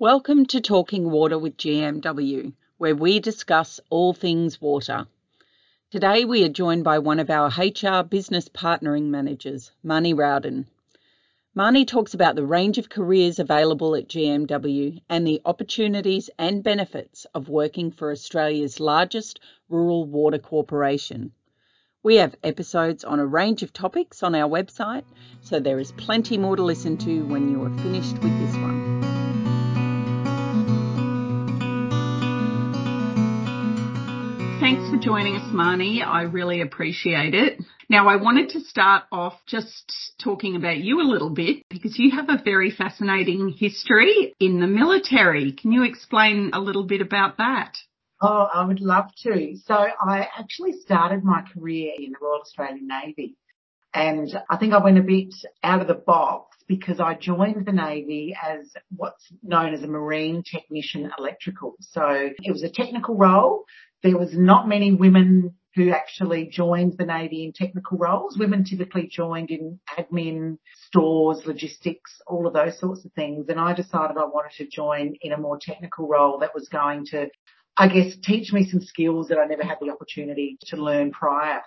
Welcome to Talking Water with GMW, where we discuss all things water. Today we are joined by one of our HR business partnering managers, Marnie Rowden. Marnie talks about the range of careers available at GMW and the opportunities and benefits of working for Australia's largest rural water corporation. We have episodes on a range of topics on our website, so there is plenty more to listen to when you are finished with this one. Thanks for joining us, Marnie. I really appreciate it. Now, I wanted to start off just talking about you a little bit because you have a very fascinating history in the military. Can you explain a little bit about that? Oh, I would love to. So I actually started my career in the Royal Australian Navy. And I think I went a bit out of the box because I joined the Navy as what's known as a Marine Technician Electrical. So it was a technical role. There was not many women who actually joined the Navy in technical roles. Women typically joined in admin, stores, logistics, all of those sorts of things. And I decided I wanted to join in a more technical role that was going to, I guess, teach me some skills that I never had the opportunity to learn prior.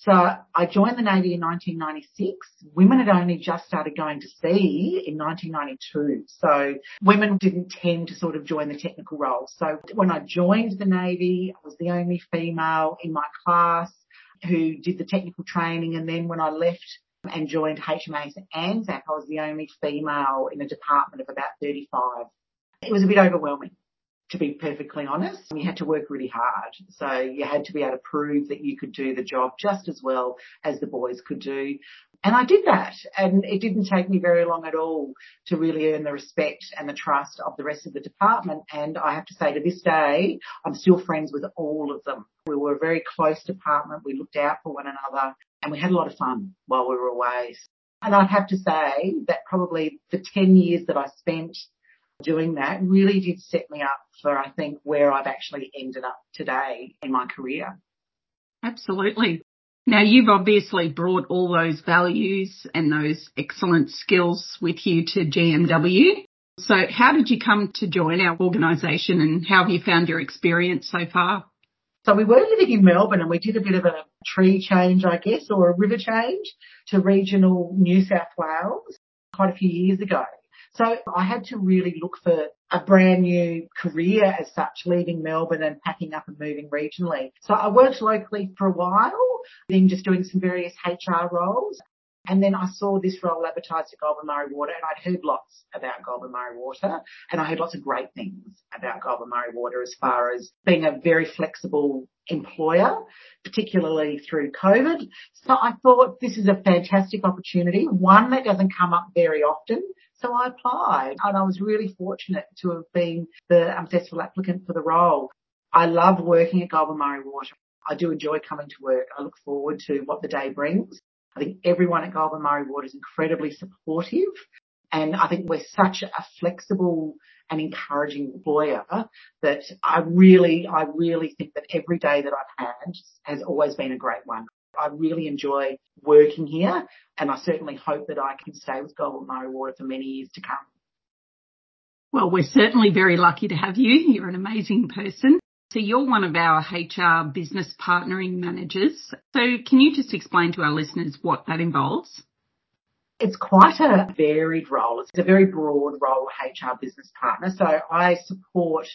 So I joined the Navy in 1996. Women had only just started going to sea in 1992. So women didn't tend to sort of join the technical roles. So when I joined the Navy, I was the only female in my class who did the technical training. And then when I left and joined HMAS Anzac, I was the only female in a department of about 35. It was a bit overwhelming to be perfectly honest. You had to work really hard. So you had to be able to prove that you could do the job just as well as the boys could do. And I did that. And it didn't take me very long at all to really earn the respect and the trust of the rest of the department. And I have to say to this day, I'm still friends with all of them. We were a very close department. We looked out for one another and we had a lot of fun while we were away. And I'd have to say that probably the 10 years that I spent doing that really did set me up for, I think, where I've actually ended up today in my career. Absolutely. Now, you've obviously brought all those values and those excellent skills with you to GMW. So, how did you come to join our organisation and how have you found your experience so far? So, we were living in Melbourne and we did a bit of a tree change, I guess, or a river change to regional New South Wales quite a few years ago. So I had to really look for a brand new career as such, leaving Melbourne and packing up and moving regionally. So I worked locally for a while, then just doing some various HR roles. And then I saw this role advertised at Goulburn Murray Water and I'd heard lots about Goulburn Murray Water and I heard lots of great things about Goulburn Murray Water as far as being a very flexible employer, particularly through COVID. So I thought this is a fantastic opportunity, one that doesn't come up very often so I applied and I was really fortunate to have been the successful applicant for the role. I love working at Goulburn Murray Water. I do enjoy coming to work. I look forward to what the day brings. I think everyone at Goulburn Murray Water is incredibly supportive. And I think we're such a flexible and encouraging employer that I really, I really think that every day that I've had has always been a great one. I really enjoy working here and I certainly hope that I can stay with Goulburn Murray Water for many years to come. Well, we're certainly very lucky to have you. You're an amazing person. So you're one of our HR business partnering managers. So can you just explain to our listeners what that involves? It's quite a varied role. It's a very broad role, HR business partner. So I support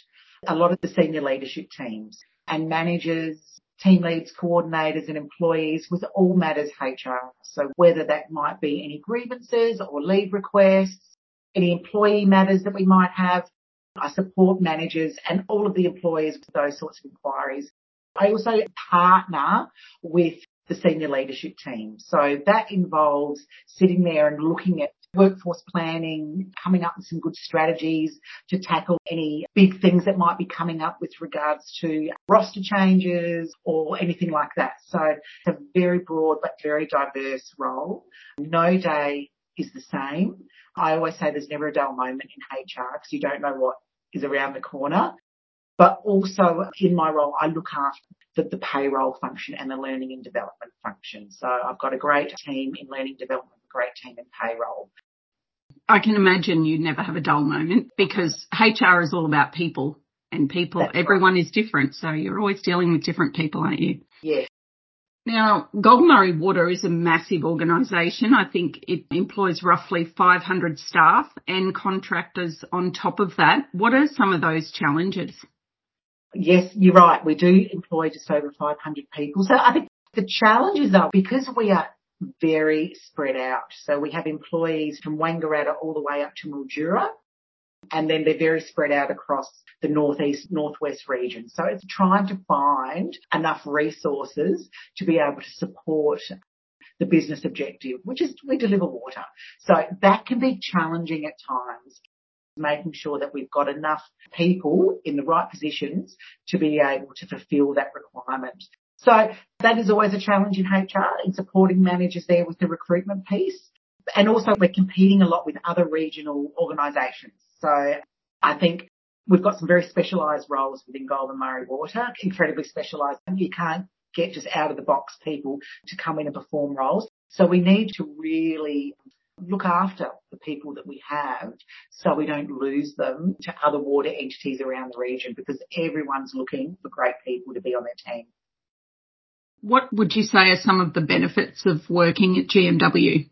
a lot of the senior leadership teams and managers team leads, coordinators and employees with all matters HR. So whether that might be any grievances or leave requests, any employee matters that we might have, I support managers and all of the employees with those sorts of inquiries. I also partner with the senior leadership team. So that involves sitting there and looking at workforce planning, coming up with some good strategies to tackle any big things that might be coming up with regards to roster changes or anything like that. So a very broad but very diverse role. No day is the same. I always say there's never a dull moment in HR because you don't know what is around the corner. But also in my role, I look after the, the payroll function and the learning and development function. So I've got a great team in learning development, a great team in payroll. I can imagine you'd never have a dull moment because HR is all about people and people, That's everyone right. is different. So you're always dealing with different people, aren't you? Yes. Now, Goulburn Murray Water is a massive organisation. I think it employs roughly 500 staff and contractors on top of that. What are some of those challenges? Yes, you're right. We do employ just over 500 people. So I think the challenges are because we are very spread out. So we have employees from Wangaratta all the way up to Mildura and then they're very spread out across the northeast, northwest region. So it's trying to find enough resources to be able to support the business objective, which is we deliver water. So that can be challenging at times, making sure that we've got enough people in the right positions to be able to fulfill that requirement. So that is always a challenge in HR in supporting managers there with the recruitment piece. And also we're competing a lot with other regional organisations. So I think we've got some very specialised roles within Goulburn Murray Water, incredibly specialised. You can't get just out of the box people to come in and perform roles. So we need to really look after the people that we have so we don't lose them to other water entities around the region because everyone's looking for great people to be on their team. What would you say are some of the benefits of working at GMW?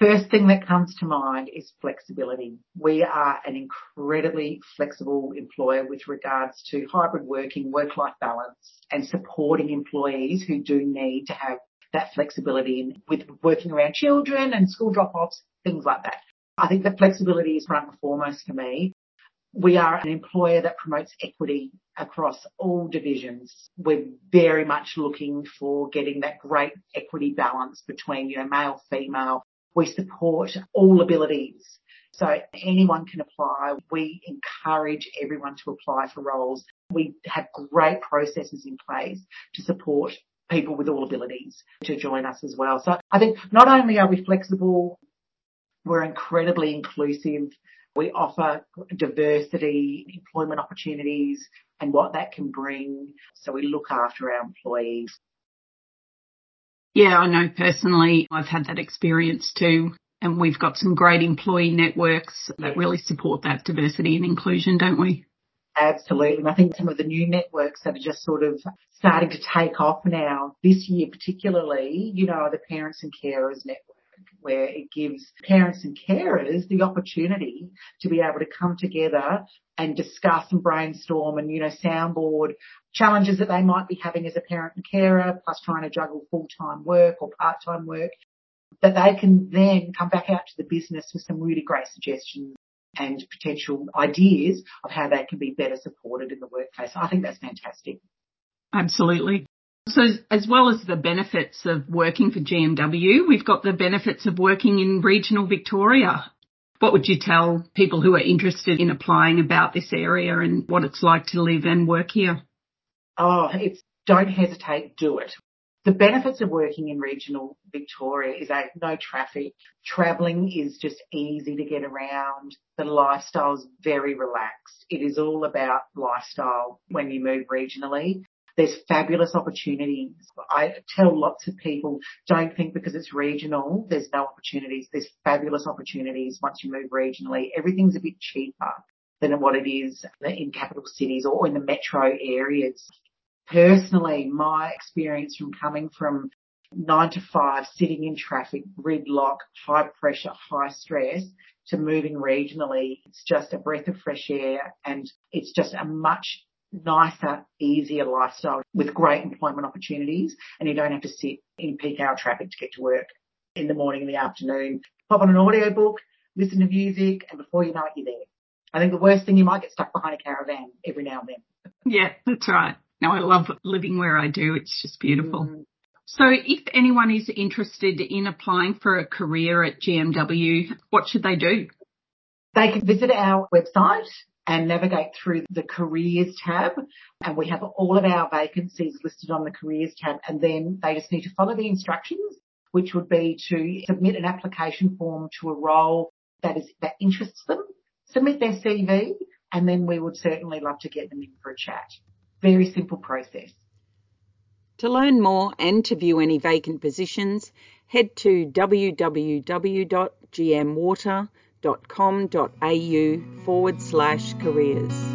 First thing that comes to mind is flexibility. We are an incredibly flexible employer with regards to hybrid working, work-life balance and supporting employees who do need to have that flexibility with working around children and school drop-offs, things like that. I think the flexibility is front and foremost for me. We are an employer that promotes equity across all divisions. We're very much looking for getting that great equity balance between, you know, male, female, we support all abilities. So anyone can apply. We encourage everyone to apply for roles. We have great processes in place to support people with all abilities to join us as well. So I think not only are we flexible, we're incredibly inclusive. We offer diversity, employment opportunities and what that can bring. So we look after our employees. Yeah, I know personally I've had that experience too. And we've got some great employee networks that really support that diversity and inclusion, don't we? Absolutely. And I think some of the new networks that are just sort of starting to take off now, this year particularly, you know, the Parents and Carers Network where it gives parents and carers the opportunity to be able to come together and discuss and brainstorm and, you know, soundboard challenges that they might be having as a parent and carer, plus trying to juggle full-time work or part-time work, that they can then come back out to the business with some really great suggestions and potential ideas of how they can be better supported in the workplace. I think that's fantastic. Absolutely. So as well as the benefits of working for GMW, we've got the benefits of working in regional Victoria. What would you tell people who are interested in applying about this area and what it's like to live and work here? Oh, it's don't hesitate, do it. The benefits of working in regional Victoria is that no traffic. Travelling is just easy to get around. The lifestyle is very relaxed. It is all about lifestyle when you move regionally. There's fabulous opportunities. I tell lots of people, don't think because it's regional, there's no opportunities. There's fabulous opportunities once you move regionally. Everything's a bit cheaper than what it is in capital cities or in the metro areas. Personally, my experience from coming from nine to five, sitting in traffic, gridlock, high pressure, high stress, to moving regionally, it's just a breath of fresh air and it's just a much nicer, easier lifestyle with great employment opportunities and you don't have to sit in peak hour traffic to get to work in the morning and the afternoon. Pop on an audio book, listen to music and before you know it, you're there. I think the worst thing you might get stuck behind a caravan every now and then. Yeah, that's right. Now I love living where I do. It's just beautiful. Mm. So if anyone is interested in applying for a career at GMW, what should they do? They can visit our website and navigate through the careers tab. And we have all of our vacancies listed on the careers tab. And then they just need to follow the instructions, which would be to submit an application form to a role that is, that interests them, submit their CV, and then we would certainly love to get them in for a chat. Very simple process. To learn more and to view any vacant positions, head to www.gmw.com.au. gmwater.com.au forward slash careers.